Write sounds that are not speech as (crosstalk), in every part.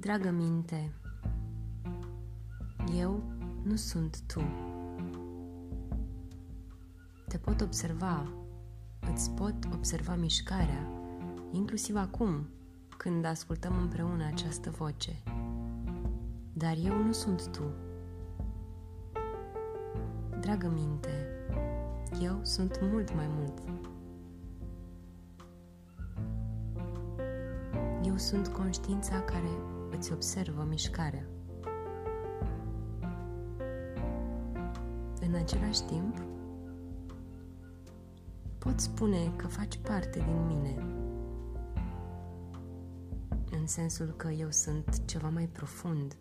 Dragă minte, eu nu sunt tu. Te pot observa, îți pot observa mișcarea, inclusiv acum, când ascultăm împreună această voce. Dar eu nu sunt tu. Dragă minte, eu sunt mult mai mult. Eu sunt conștiința care îți observă mișcarea. În același timp, pot spune că faci parte din mine, în sensul că eu sunt ceva mai profund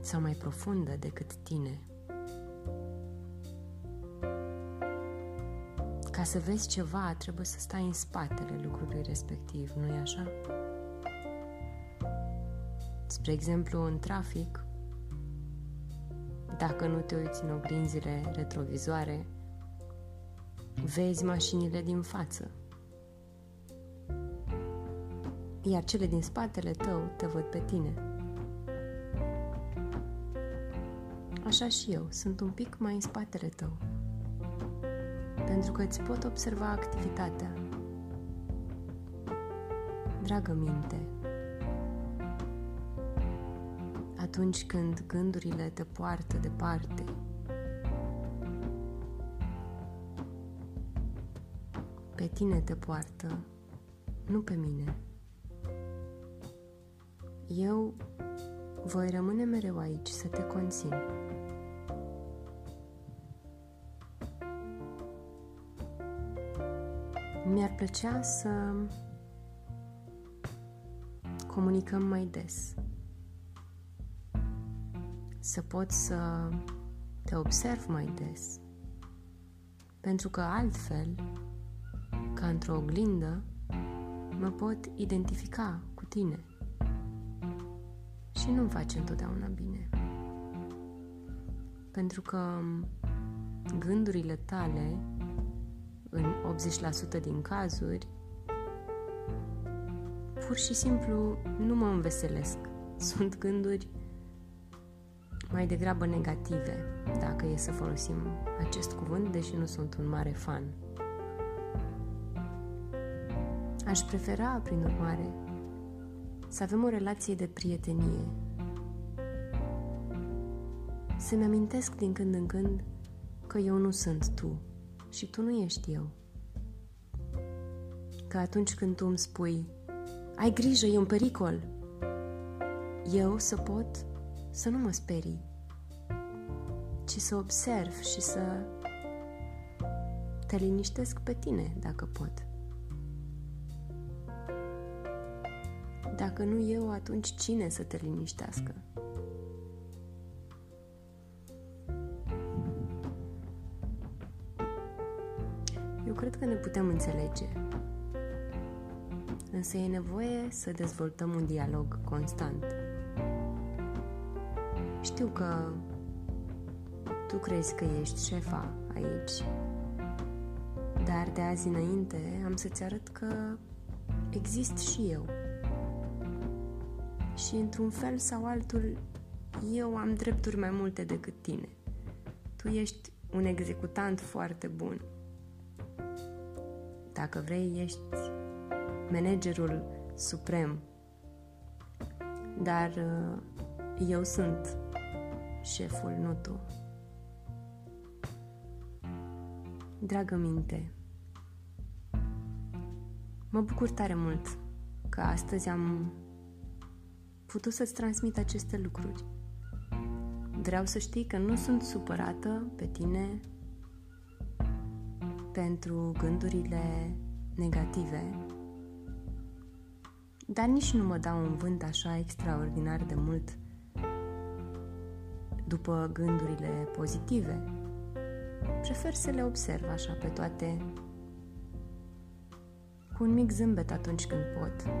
sau mai profundă decât tine. Ca să vezi ceva, trebuie să stai în spatele lucrului respectiv, nu-i așa? Spre exemplu, în trafic, dacă nu te uiți în oglinzile retrovizoare, vezi mașinile din față. Iar cele din spatele tău te văd pe tine. Așa și eu, sunt un pic mai în spatele tău. Pentru că îți pot observa activitatea. Dragă minte, atunci când gândurile te poartă departe. Pe tine te poartă, nu pe mine. Eu voi rămâne mereu aici să te conțin. Mi-ar plăcea să comunicăm mai des să pot să te observ mai des. Pentru că altfel, ca într-o oglindă, mă pot identifica cu tine. Și nu-mi face întotdeauna bine. Pentru că gândurile tale, în 80% din cazuri, pur și simplu nu mă înveselesc. (laughs) Sunt gânduri mai degrabă negative, dacă e să folosim acest cuvânt, deși nu sunt un mare fan. Aș prefera, prin urmare, să avem o relație de prietenie. Să-mi amintesc din când în când că eu nu sunt tu și tu nu ești eu. Că atunci când tu îmi spui, ai grijă, e un pericol, eu să pot să nu mă sperii, ci să observ și să te liniștesc pe tine, dacă pot. Dacă nu eu, atunci cine să te liniștească? Eu cred că ne putem înțelege. Însă e nevoie să dezvoltăm un dialog constant. Știu că tu crezi că ești șefa aici, dar de azi înainte am să-ți arăt că exist și eu. Și într-un fel sau altul, eu am drepturi mai multe decât tine. Tu ești un executant foarte bun. Dacă vrei, ești managerul suprem. Dar uh, eu sunt șeful, nu tu. Dragă minte, mă bucur tare mult că astăzi am putut să-ți transmit aceste lucruri. Vreau să știi că nu sunt supărată pe tine pentru gândurile negative, dar nici nu mă dau un vânt așa extraordinar de mult după gândurile pozitive. Prefer să le observ așa pe toate cu un mic zâmbet atunci când pot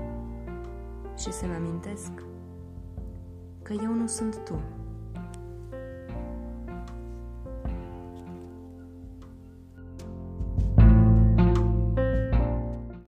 și să-mi amintesc că eu nu sunt tu.